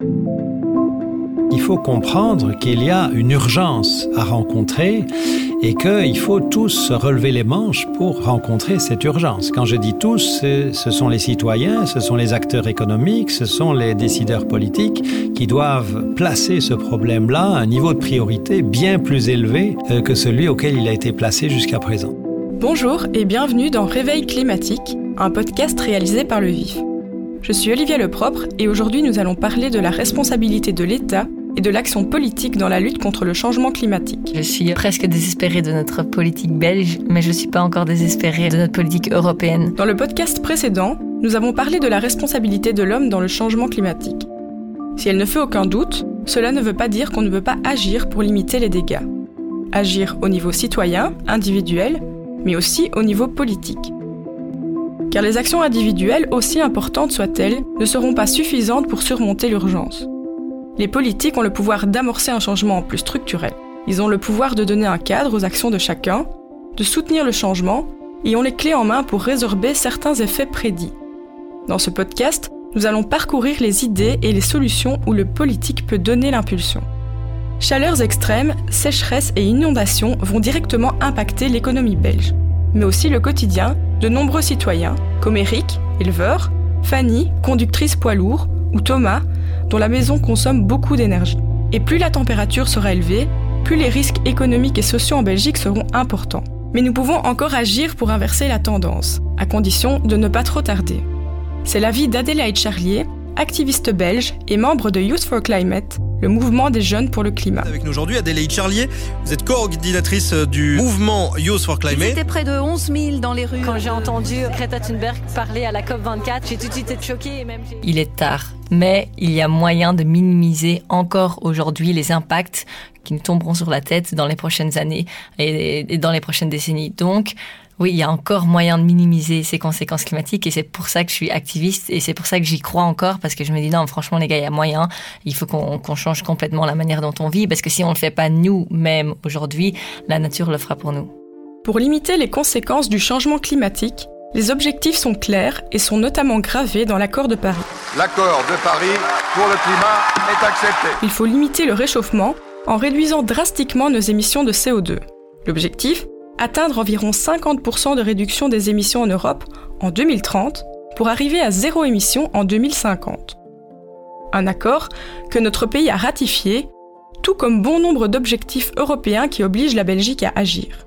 Il faut comprendre qu'il y a une urgence à rencontrer et qu'il faut tous se relever les manches pour rencontrer cette urgence. Quand je dis tous, ce sont les citoyens, ce sont les acteurs économiques, ce sont les décideurs politiques qui doivent placer ce problème-là à un niveau de priorité bien plus élevé euh, que celui auquel il a été placé jusqu'à présent. Bonjour et bienvenue dans Réveil climatique, un podcast réalisé par le VIF. Je suis Olivia Lepropre et aujourd'hui nous allons parler de la responsabilité de l'État et de l'action politique dans la lutte contre le changement climatique. Je suis presque désespérée de notre politique belge, mais je ne suis pas encore désespérée de notre politique européenne. Dans le podcast précédent, nous avons parlé de la responsabilité de l'homme dans le changement climatique. Si elle ne fait aucun doute, cela ne veut pas dire qu'on ne veut pas agir pour limiter les dégâts. Agir au niveau citoyen, individuel, mais aussi au niveau politique. Car les actions individuelles, aussi importantes soient-elles, ne seront pas suffisantes pour surmonter l'urgence. Les politiques ont le pouvoir d'amorcer un changement plus structurel. Ils ont le pouvoir de donner un cadre aux actions de chacun, de soutenir le changement et ont les clés en main pour résorber certains effets prédits. Dans ce podcast, nous allons parcourir les idées et les solutions où le politique peut donner l'impulsion. Chaleurs extrêmes, sécheresses et inondations vont directement impacter l'économie belge, mais aussi le quotidien de nombreux citoyens, comme Eric, éleveur, Fanny, conductrice poids lourd, ou Thomas, dont la maison consomme beaucoup d'énergie. Et plus la température sera élevée, plus les risques économiques et sociaux en Belgique seront importants. Mais nous pouvons encore agir pour inverser la tendance, à condition de ne pas trop tarder. C'est l'avis d'Adélaïde Charlier, activiste belge et membre de Youth for Climate, le mouvement des jeunes pour le climat. Avec nous aujourd'hui, Adélaïde Charlier, vous êtes coordinatrice du mouvement Youth for Climate. C'était près de 11 000 dans les rues. Quand j'ai entendu Greta Thunberg parler à la COP24, j'ai tout de suite été choquée. Et même Il est tard, mais il y a moyen de minimiser encore aujourd'hui les impacts qui nous tomberont sur la tête dans les prochaines années et dans les prochaines décennies. Donc, oui, il y a encore moyen de minimiser ces conséquences climatiques et c'est pour ça que je suis activiste et c'est pour ça que j'y crois encore parce que je me dis non, franchement les gars, il y a moyen, il faut qu'on change complètement la manière dont on vit parce que si on le fait pas nous-mêmes aujourd'hui, la nature le fera pour nous. Pour limiter les conséquences du changement climatique, les objectifs sont clairs et sont notamment gravés dans l'accord de Paris. L'accord de Paris pour le climat est accepté. Il faut limiter le réchauffement en réduisant drastiquement nos émissions de CO2. L'objectif atteindre environ 50% de réduction des émissions en Europe en 2030 pour arriver à zéro émission en 2050. Un accord que notre pays a ratifié, tout comme bon nombre d'objectifs européens qui obligent la Belgique à agir.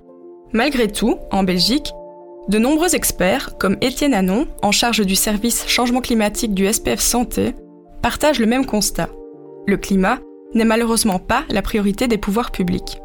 Malgré tout, en Belgique, de nombreux experts, comme Étienne Anon, en charge du service changement climatique du SPF Santé, partagent le même constat. Le climat n'est malheureusement pas la priorité des pouvoirs publics.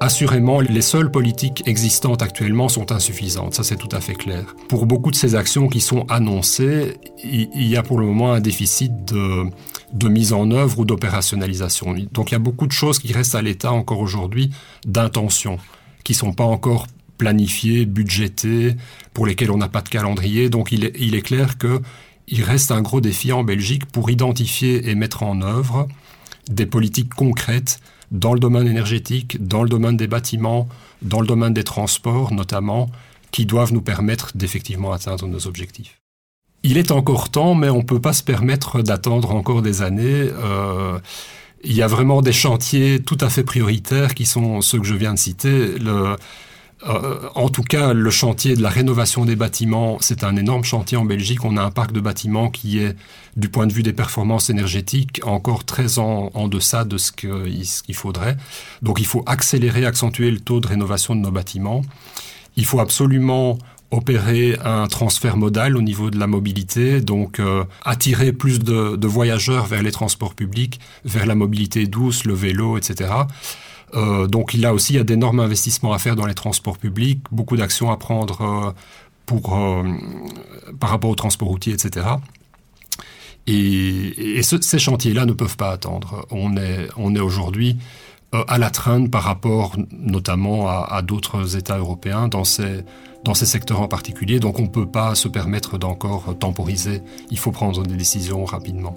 Assurément, les seules politiques existantes actuellement sont insuffisantes, ça c'est tout à fait clair. Pour beaucoup de ces actions qui sont annoncées, il y a pour le moment un déficit de, de mise en œuvre ou d'opérationnalisation. Donc il y a beaucoup de choses qui restent à l'état encore aujourd'hui d'intention, qui sont pas encore planifiées, budgétées, pour lesquelles on n'a pas de calendrier. Donc il est, il est clair que il reste un gros défi en Belgique pour identifier et mettre en œuvre des politiques concrètes dans le domaine énergétique, dans le domaine des bâtiments, dans le domaine des transports notamment, qui doivent nous permettre d'effectivement atteindre nos objectifs. Il est encore temps, mais on ne peut pas se permettre d'attendre encore des années. Euh, il y a vraiment des chantiers tout à fait prioritaires qui sont ceux que je viens de citer. Euh, en tout cas, le chantier de la rénovation des bâtiments, c'est un énorme chantier en Belgique. On a un parc de bâtiments qui est, du point de vue des performances énergétiques, encore très en, en deçà de ce qu'il faudrait. Donc il faut accélérer, accentuer le taux de rénovation de nos bâtiments. Il faut absolument opérer un transfert modal au niveau de la mobilité, donc euh, attirer plus de, de voyageurs vers les transports publics, vers la mobilité douce, le vélo, etc. Euh, donc là aussi, il y a d'énormes investissements à faire dans les transports publics, beaucoup d'actions à prendre euh, euh, par rapport au transport routier, etc. Et, ces chantiers-là ne peuvent pas attendre. On est, on aujourd'hui à la traîne par rapport notamment à, à d'autres États européens dans ces, dans ces secteurs en particulier. Donc on ne peut pas se permettre d'encore temporiser. Il faut prendre des décisions rapidement.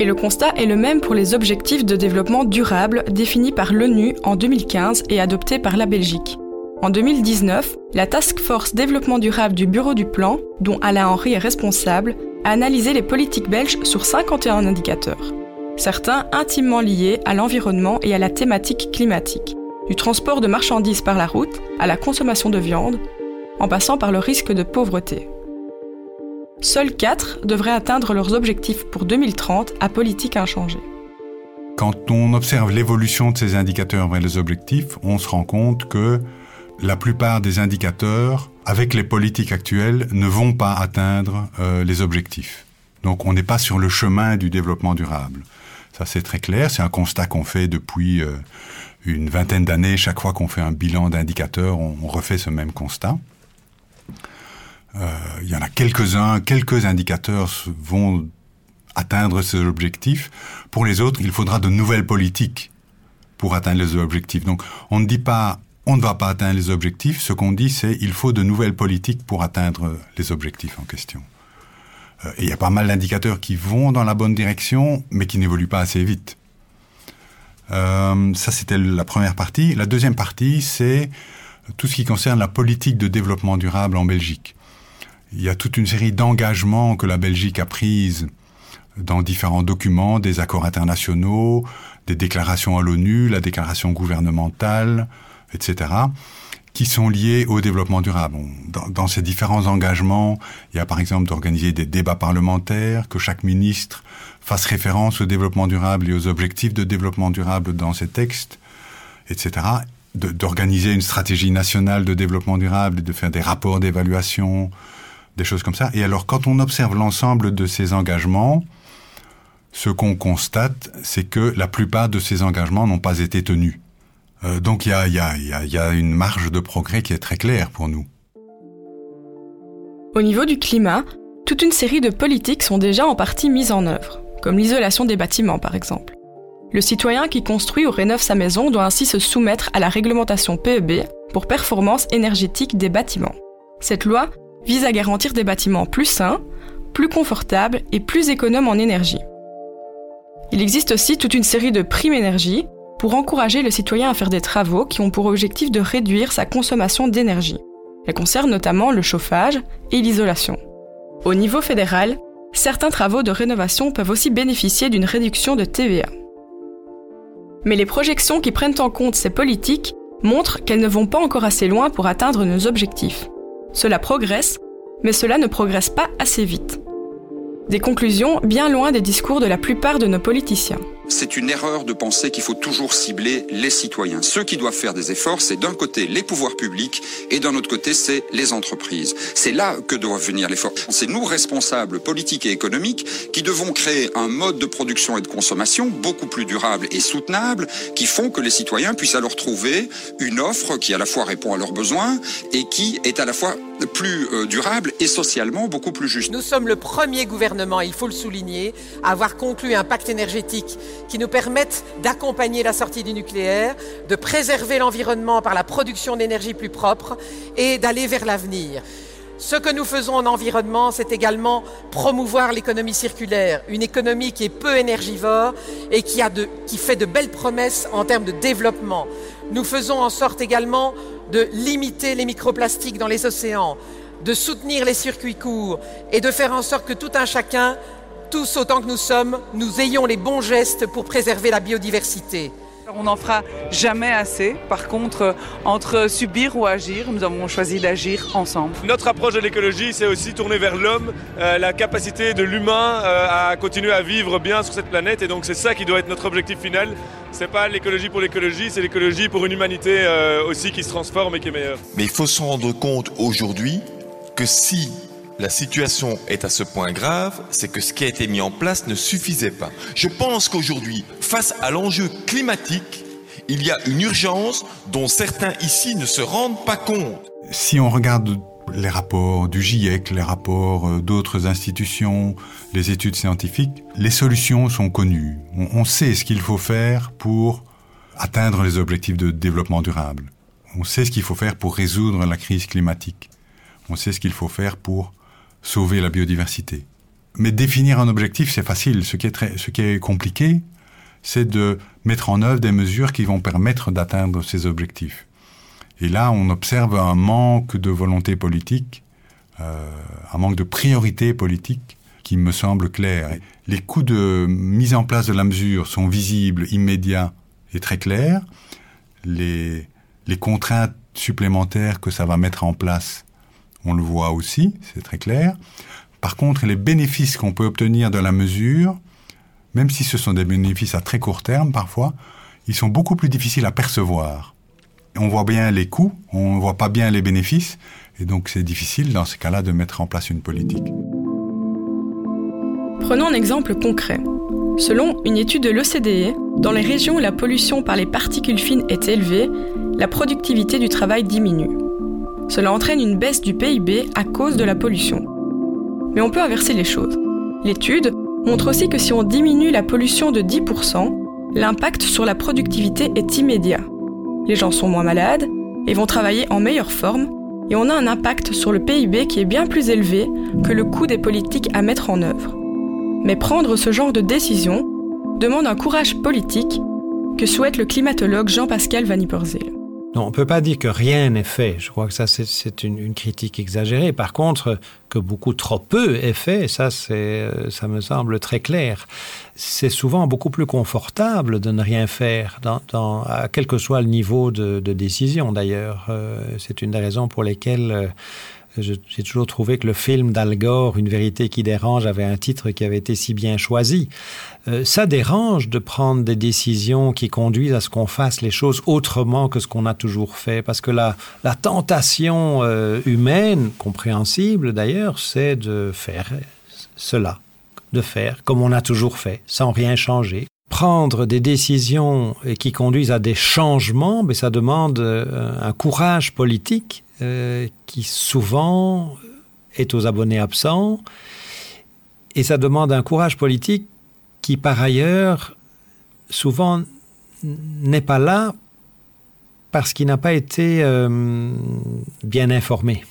Et le constat est le même pour les objectifs de développement durable définis par l'ONU en 2015 et adoptés par la Belgique. En 2019, la Task Force Développement durable du Bureau du Plan, dont Alain Henry est responsable, a analysé les politiques belges sur 51 indicateurs, certains intimement liés à l'environnement et à la thématique climatique, du transport de marchandises par la route à la consommation de viande, en passant par le risque de pauvreté. Seuls 4 devraient atteindre leurs objectifs pour 2030 à politique inchangée. Quand on observe l'évolution de ces indicateurs vers les objectifs, on se rend compte que la plupart des indicateurs, avec les politiques actuelles, ne vont pas atteindre euh, les objectifs. Donc on n'est pas sur le chemin du développement durable. Ça c'est très clair, c'est un constat qu'on fait depuis euh, une vingtaine d'années. Chaque fois qu'on fait un bilan d'indicateurs, on, on, refait ce même constat. Euh, il y en a quelques-uns, quelques indicateurs vont atteindre ces objectifs. Pour les autres, il faudra de nouvelles politiques pour atteindre les objectifs. Donc on ne dit pas on ne va pas atteindre les objectifs, ce qu'on dit c'est il faut de nouvelles politiques pour atteindre les objectifs en question. Euh, et il y a pas mal d'indicateurs qui vont dans la bonne direction, mais qui n'évoluent pas assez vite. Euh, ça, c'était la première partie. La deuxième partie, c'est tout ce qui concerne la politique de développement durable en Belgique. Il y a toute une série d'engagements que la Belgique a prises dans différents documents, des accords internationaux, des déclarations à l'ONU, la déclaration gouvernementale, etc., qui sont liés au développement durable. Dans, dans, ces différents engagements, il y a par exemple d'organiser des débats parlementaires, que chaque ministre fasse référence au développement durable et aux objectifs de développement durable dans ses textes, etc., d'organiser une stratégie nationale de développement durable de faire des rapports d'évaluation, des choses comme ça. Et alors, quand on observe l'ensemble de ces engagements, ce qu'on constate, c'est que la plupart de ces engagements n'ont pas été tenus. Donc il y a une marge de progrès qui est très claire pour nous. Au niveau du climat, toute une série de politiques sont déjà en partie mises en œuvre, comme l'isolation des bâtiments par exemple. Le citoyen qui construit ou rénove sa maison doit ainsi se soumettre à la réglementation PEB pour performance énergétique des bâtiments. Cette loi vise à garantir des bâtiments plus sains, plus confortables et plus économes en énergie. Il existe aussi toute une série de primes énergie pour encourager le citoyen à faire des travaux qui ont pour objectif de réduire sa consommation d'énergie. Elles concernent notamment le chauffage et l'isolation. Au niveau fédéral, certains travaux de rénovation peuvent aussi bénéficier d'une réduction de TVA. Mais les projections qui prennent en compte ces politiques montrent qu'elles ne vont pas encore assez loin pour atteindre nos objectifs. Cela progresse, mais cela ne progresse pas assez vite. Des conclusions bien loin des discours de la plupart de nos politiciens. C'est une erreur de penser qu'il faut toujours cibler les citoyens. Ceux qui doivent faire des efforts, c'est d'un côté les pouvoirs publics et d'un autre côté, c'est les entreprises. C'est là que doit venir l'effort. C'est nous, responsables politiques et économiques, qui devons créer un mode de production et de consommation beaucoup plus durable et soutenable, qui font que les citoyens puissent alors trouver une offre qui à la fois répond à leurs besoins et qui est à la fois plus euh, durable et socialement beaucoup plus juste. Nous sommes le premier gouvernement, il faut le souligner, à avoir conclu un pacte énergétique qui nous permette d'accompagner la sortie du nucléaire, de préserver l'environnement par la production d'énergie plus propre et d'aller vers l'avenir. Ce que nous faisons en environnement, c'est également promouvoir l'économie circulaire, une économie qui est peu énergivore et qui fait de belles promesses en termes de développement. Nous faisons en sorte également de limiter les microplastiques dans les océans, de soutenir les circuits courts et de faire en sorte que tout un chacun, tous autant que nous sommes, nous ayons les bons gestes pour préserver la biodiversité. On n'en fera jamais assez. Par contre, entre subir ou agir, nous avons choisi d'agir ensemble. Notre approche de l'écologie, c'est aussi tourner vers l'homme, euh, la capacité de l'humain euh, à continuer à vivre bien sur cette planète. Et donc c'est ça qui doit être notre objectif final. C'est pas l'écologie pour l'écologie, c'est l'écologie pour une humanité euh, aussi qui se transforme et qui est meilleure. Mais il faut se rendre compte aujourd'hui que si la situation est à ce point grave, c'est que ce qui a été mis en place ne suffisait pas. Je pense qu'aujourd'hui, face à l'enjeu climatique, il y a une urgence dont certains ici ne se rendent pas compte. Si on regarde les rapports du GIEC, les rapports euh, d'autres institutions, les études scientifiques, les solutions sont connues. On sait ce qu'il faut faire pour atteindre les objectifs de développement durable. On sait ce qu'il faut faire pour résoudre la crise climatique. On sait ce qu'il faut faire pour sauver la biodiversité. Mais définir un objectif, c'est facile. Ce qui est, compliqué, c'est de mettre en œuvre des mesures qui vont permettre d'atteindre ces objectifs. Et là, on observe un manque de volonté politique, euh, un manque de priorité politique qui me semble clair. Les coûts de mise en place de la mesure sont visibles, immédiats et très clairs. Les contraintes supplémentaires que ça va mettre en place, on le voit aussi, c'est très clair. Par contre, les bénéfices qu'on peut obtenir de la mesure, même si ce sont des bénéfices à très court terme parfois, ils sont beaucoup plus difficiles à percevoir. On voit bien les coûts, on ne voit pas bien les bénéfices, et donc c'est difficile dans ce cas-là de mettre en place une politique. Prenons un exemple concret. Selon une étude de l'OCDE, dans les régions où la pollution par les particules fines est élevée, la productivité du travail diminue. Cela entraîne une baisse du PIB à cause de la pollution. Mais on peut inverser les choses. L'étude montre aussi que si on diminue la pollution de 10%, l'impact sur la productivité est immédiat. Les gens sont moins malades et vont travailler en meilleure forme, et on a un impact sur le PIB qui est bien plus élevé que le coût des politiques à mettre en œuvre. Mais prendre ce genre de décision demande un courage politique que souhaite le climatologue Jean-Pascal Van Yperseel. Non, on ne peut pas dire que rien n'est fait. Je crois que ça, c'est une, une, critique exagérée. Par contre, que beaucoup trop peu est fait, ça, ça me semble très clair. C'est souvent beaucoup plus confortable de ne rien faire, dans, dans, à quel que soit le niveau de, de décision d'ailleurs. Euh, c'est une des raisons pour lesquelles... Euh, j'ai toujours trouvé que le film d'Al Gore, Une vérité qui dérange, avait un titre qui avait été si bien choisi. Euh, ça dérange de prendre des décisions qui conduisent à ce qu'on fasse les choses autrement que ce qu'on a toujours fait, parce que la, tentation euh, humaine, compréhensible d'ailleurs, c'est de faire cela, de faire comme on a toujours fait, sans rien changer. Prendre des décisions qui conduisent à des changements, mais ça demande euh, un courage politique euh, qui souvent est aux abonnés absents, et ça demande un courage politique qui, par ailleurs, souvent n'est pas là parce qu'il n'a pas été euh, bien informé.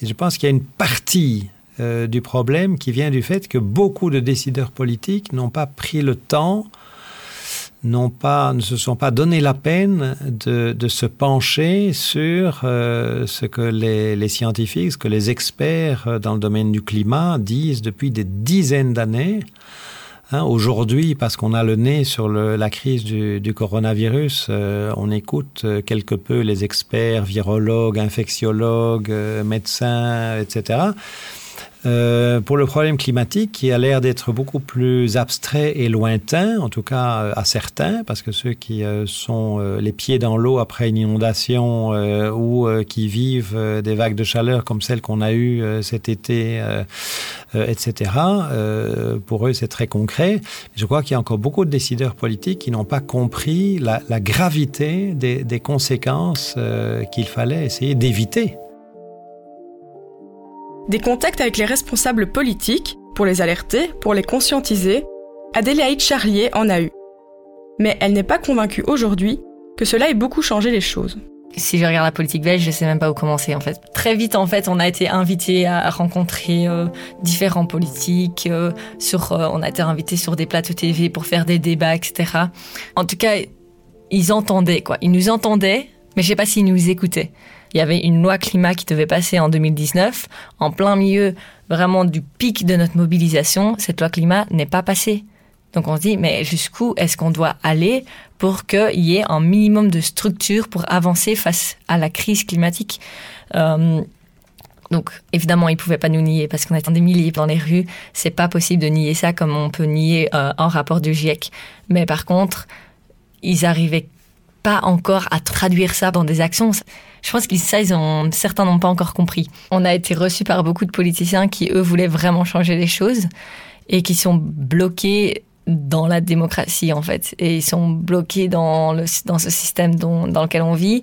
Et je pense qu'il y a une partie euh, du problème qui vient du fait que beaucoup de décideurs politiques n'ont pas pris le temps n'ont pas, ne se sont pas donné la peine de, de se pencher sur euh, ce que les, les, scientifiques, ce que les experts euh, dans le domaine du climat disent depuis des dizaines d'années. Hein, Aujourd'hui, parce qu'on a le nez sur le, la crise du, du coronavirus, euh, on écoute quelque peu les experts, virologues, infectiologues, médecins, etc. Euh, pour le problème climatique qui a l'air d'être beaucoup plus abstrait et lointain, en tout cas euh, à certains, parce que ceux qui euh, sont les pieds dans l'eau après une inondation ou qui vivent des vagues de chaleur comme celles qu'on a eues cet été, etc., pour eux c'est très concret. Je crois qu'il y a encore beaucoup de décideurs politiques qui n'ont pas compris la, gravité des, conséquences qu'il fallait essayer d'éviter. Des contacts avec les responsables politiques, pour les alerter, pour les conscientiser, Adélaïde Charlier en a eu. Mais elle n'est pas convaincue aujourd'hui que cela ait beaucoup changé les choses. Si je regarde la politique belge, je sais même pas où commencer en fait. Très vite en fait, on a été invité à rencontrer euh, différents politiques. Euh, sur, euh, on a été invité sur des plateaux TV pour faire des débats, etc. En tout cas, ils entendaient quoi. Ils nous entendaient, mais je sais pas s'ils nous écoutaient. Il y avait une loi climat qui devait passer en 2019, en plein milieu vraiment du pic de notre mobilisation. Cette loi climat n'est pas passée. Donc on se dit, mais jusqu'où est-ce qu'on doit aller pour qu'il y ait un minimum de structure pour avancer face à la crise climatique? Euh, donc évidemment, ils pouvaient pas nous nier parce qu'on était des milliers dans les rues. C'est pas possible de nier ça comme on peut nier euh, un rapport du GIEC. Mais par contre, ils arrivaient pas encore à traduire ça dans des actions. Je pense qu'ils ça, ils ont, certains n'ont pas encore compris. On a été reçus par beaucoup de politiciens qui, eux, voulaient vraiment changer les choses et qui sont bloqués dans la démocratie, en fait. Et ils sont bloqués dans, le, dans ce système dans lequel on vit.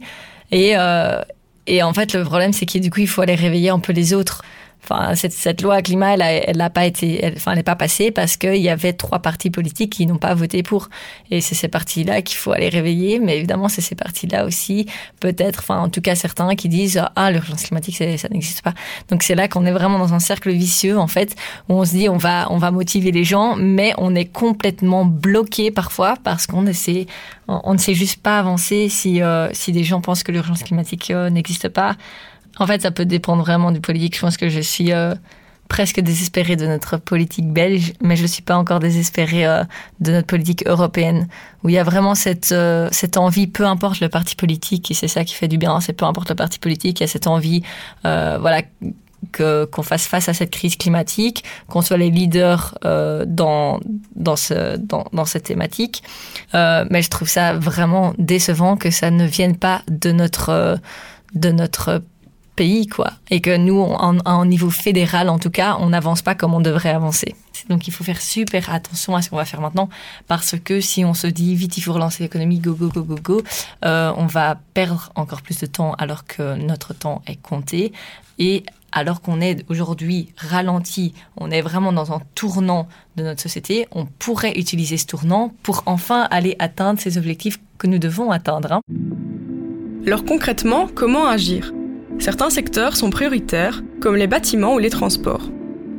Et, euh, et en fait, le problème, c'est que du coup, il faut aller réveiller un peu les autres. Enfin, cette, cette loi climat, elle, n'a pas été, elle, enfin, elle n'est pas passée parce qu'il y avait trois partis politiques qui n'ont pas voté pour. Et c'est ces partis-là qu'il faut aller réveiller. Mais évidemment, c'est ces partis-là aussi, peut-être, enfin, en tout cas, certains qui disent ah l'urgence climatique, ça n'existe pas. Donc c'est là qu'on est vraiment dans un cercle vicieux en fait, où on se dit on va, on va motiver les gens, mais on est complètement bloqué parfois parce qu'on essaie, on ne sait juste pas avancer si, euh, si des gens pensent que l'urgence climatique euh, n'existe pas. En fait, ça peut dépendre vraiment du politique. Je pense que je suis euh, presque désespérée de notre politique belge, mais je ne suis pas encore désespérée euh, de notre politique européenne, où il y a vraiment cette, euh, cette envie, peu importe le parti politique, et c'est ça qui fait du bien, c'est peu importe le parti politique, il y a cette envie, euh, voilà, que qu'on fasse face à cette crise climatique, qu'on soit les leaders euh, dans dans ce dans, dans cette thématique. Euh, mais je trouve ça vraiment décevant que ça ne vienne pas de notre euh, de notre et que nous en, en niveau fédéral en tout cas on n'avance pas comme on devrait avancer donc il faut faire super attention à ce qu'on va faire maintenant parce que si on se dit vite il faut relancer l'économie go go go go go euh, on va perdre encore plus de temps alors que notre temps est compté et alors qu'on est aujourd'hui ralenti, on est vraiment dans un tournant de notre société, on pourrait utiliser ce tournant pour enfin aller atteindre ces objectifs que nous devons atteindre. Hein. Alors concrètement, comment agir? Certains secteurs sont prioritaires, comme les bâtiments ou les transports.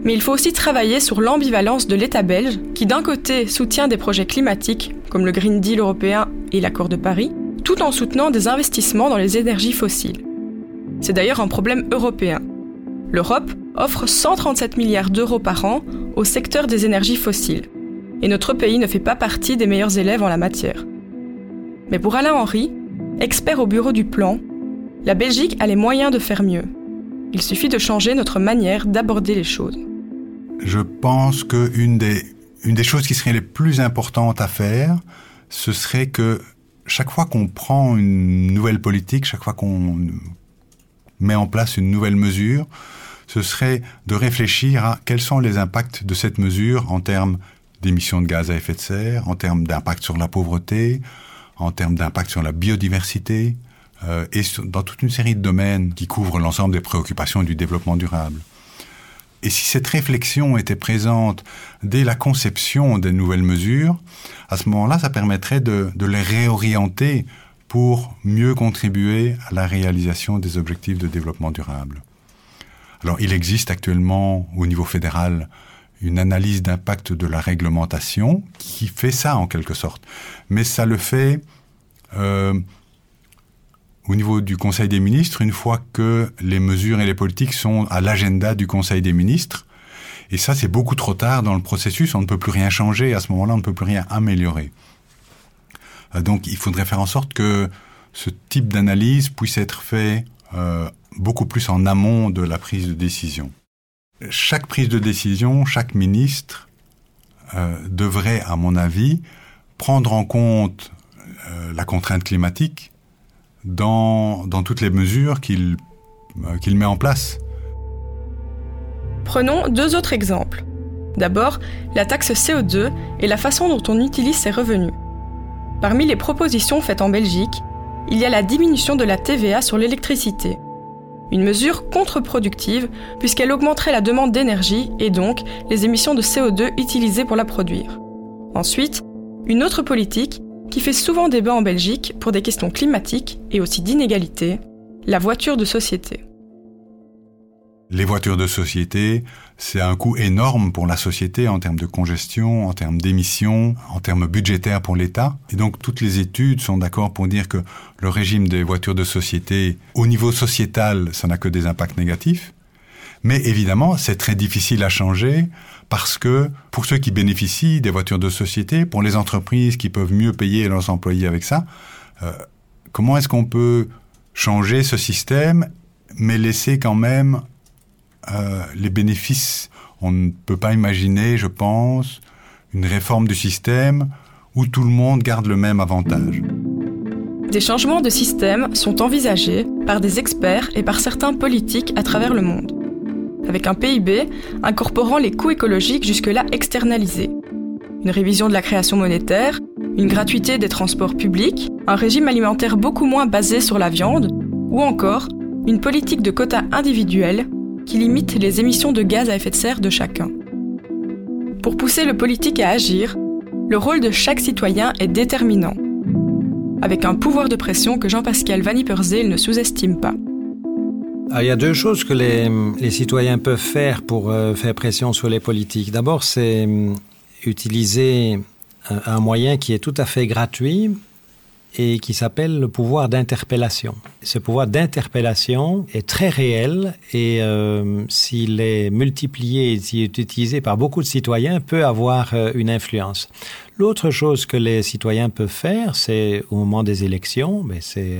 Mais il faut aussi travailler sur l'ambivalence de l'État belge, qui d'un côté soutient des projets climatiques, comme le Green Deal européen et l'accord de Paris, tout en soutenant des investissements dans les énergies fossiles. C'est d'ailleurs un problème européen. L'Europe offre 137 milliards d'euros par an au secteur des énergies fossiles. Et notre pays ne fait pas partie des meilleurs élèves en la matière. Mais pour Alain Henry, expert au bureau du plan, la Belgique a les moyens de faire mieux. Il suffit de changer notre manière d'aborder les choses. Je pense qu'une des, une des choses qui seraient les plus importantes à faire, ce serait que chaque fois qu'on prend une nouvelle politique, chaque fois qu'on met en place une nouvelle mesure, ce serait de réfléchir à quels sont les impacts de cette mesure en termes d'émissions de gaz à effet de serre, en termes d'impact sur la pauvreté, en termes d'impact sur la biodiversité, euh, et dans toute une série de domaines qui couvrent l'ensemble des préoccupations du développement durable. Et si cette réflexion était présente dès la conception des nouvelles mesures, à ce moment-là, ça permettrait de, les réorienter pour mieux contribuer à la réalisation des objectifs de développement durable. Alors, il existe actuellement au niveau fédéral une analyse d'impact de la réglementation qui fait ça en quelque sorte. Mais ça le fait euh, au niveau du Conseil des ministres une fois que les mesures et les politiques sont à l'agenda du Conseil des ministres. Et ça, c'est beaucoup trop tard dans le processus. On ne peut plus rien changer. À ce moment-là, on ne peut plus rien améliorer. Euh, donc, il faudrait faire en sorte que ce type d'analyse puisse être fait euh, beaucoup plus en amont de la prise de décision. Chaque prise de décision, chaque ministre euh, devrait, à mon avis, prendre en compte la contrainte climatique dans, toutes les mesures qu'il euh, qu'il met en place. Prenons deux autres exemples. D'abord, la taxe CO2 et la façon dont on utilise ses revenus. Parmi les propositions faites en Belgique, il y a la diminution de la TVA sur l'électricité, une mesure contre-productive puisqu'elle augmenterait la demande d'énergie et donc les émissions de CO2 utilisées pour la produire. Ensuite, une autre politique qui fait souvent débat en Belgique pour des questions climatiques et aussi d'inégalité, la voiture de société. Les voitures de société, c'est un coût énorme pour la société en termes de congestion, en termes d'émissions, en termes budgétaires pour l'État. Et donc toutes les études sont d'accord pour dire que le régime des voitures de société, au niveau sociétal, ça n'a que des impacts négatifs. Mais évidemment, c'est très difficile à changer parce que pour ceux qui bénéficient des voitures de société, pour les entreprises qui peuvent mieux payer leurs employés avec ça, euh, comment est-ce qu'on peut changer ce système mais laisser quand même euh, les bénéfices? On ne peut pas imaginer, je pense, une réforme du système où tout le monde garde le même avantage. Des changements de système sont envisagés par des experts et par certains politiques à travers le monde. Avec un PIB incorporant les coûts écologiques jusque-là externalisés. Une révision de la création monétaire, une gratuité des transports publics, un régime alimentaire beaucoup moins basé sur la viande, ou encore une politique de quotas individuels qui limite les émissions de gaz à effet de serre de chacun. Pour pousser le politique à agir, le rôle de chaque citoyen est déterminant, avec un pouvoir de pression que Jean-Pascal Van ne sous-estime pas. Ah, il y a deux choses que les, citoyens peuvent faire pour euh, faire pression sur les politiques. D'abord, c'est euh, utiliser un, moyen qui est tout à fait gratuit et qui s'appelle le pouvoir d'interpellation. Ce pouvoir d'interpellation est très réel et euh, s'il est multiplié et s'il est utilisé par beaucoup de citoyens, peut avoir une influence. L'autre chose que les citoyens peuvent faire, c'est au moment des élections, mais c'est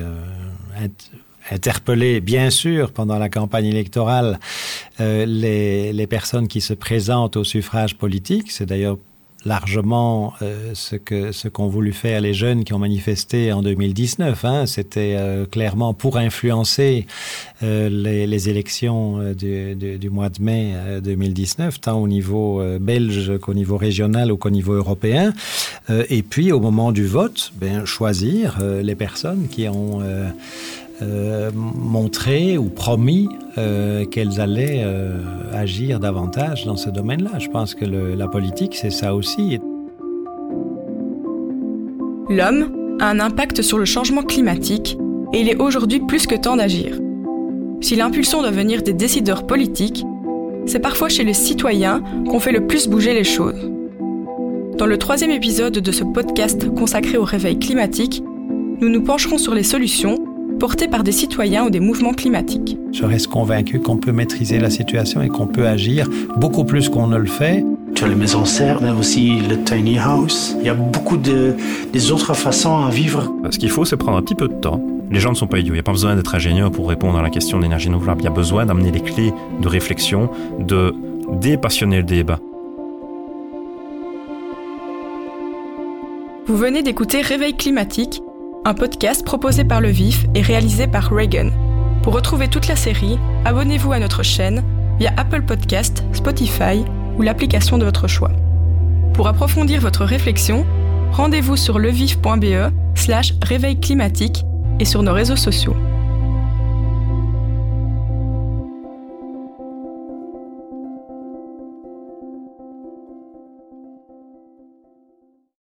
interpeller, bien sûr, pendant la campagne électorale, euh, les, les personnes qui se présentent au suffrage politique. C'est d'ailleurs largement euh, ce que ce qu'ont voulu faire les jeunes qui ont manifesté en 2019. Hein. C'était euh, clairement pour influencer euh, les, les, élections euh, du, du, du, mois de mai 2019, tant au niveau euh, belge qu'au niveau régional ou qu'au niveau européen. Euh, et puis, au moment du vote, ben, choisir les personnes qui ont euh, montré ou promis euh, qu'elles allaient euh, agir davantage dans ce domaine-là. Je pense que la politique, c'est ça aussi. L'homme a un impact sur le changement climatique et il est aujourd'hui plus que temps d'agir. Si l'impulsion doit venir des décideurs politiques, c'est parfois chez les citoyens qu'on fait le plus bouger les choses. Dans le troisième épisode de ce podcast consacré au réveil climatique, nous nous pencherons sur les solutions portés par des citoyens ou des mouvements climatiques. Je reste convaincu qu'on peut maîtriser la situation et qu'on peut agir beaucoup plus qu'on ne le fait. Tu as les maisons serres, mais aussi le tiny house. Il y a beaucoup de, des autres façons à vivre. Ce qu'il faut, c'est prendre un petit peu de temps. Les gens ne sont pas idiots. Il n'y a pas besoin d'être ingénieur pour répondre à la question de l'énergie renouvelable. Il y a besoin d'amener les clés de réflexion, de dépassionner le débat. Vous venez d'écouter Réveil climatique un podcast proposé par Le Vif et réalisé par Reagan. Pour retrouver toute la série, abonnez-vous à notre chaîne via Apple Podcast, Spotify ou l'application de votre choix. Pour approfondir votre réflexion, rendez-vous sur levif.be slash réveil climatique et sur nos réseaux sociaux.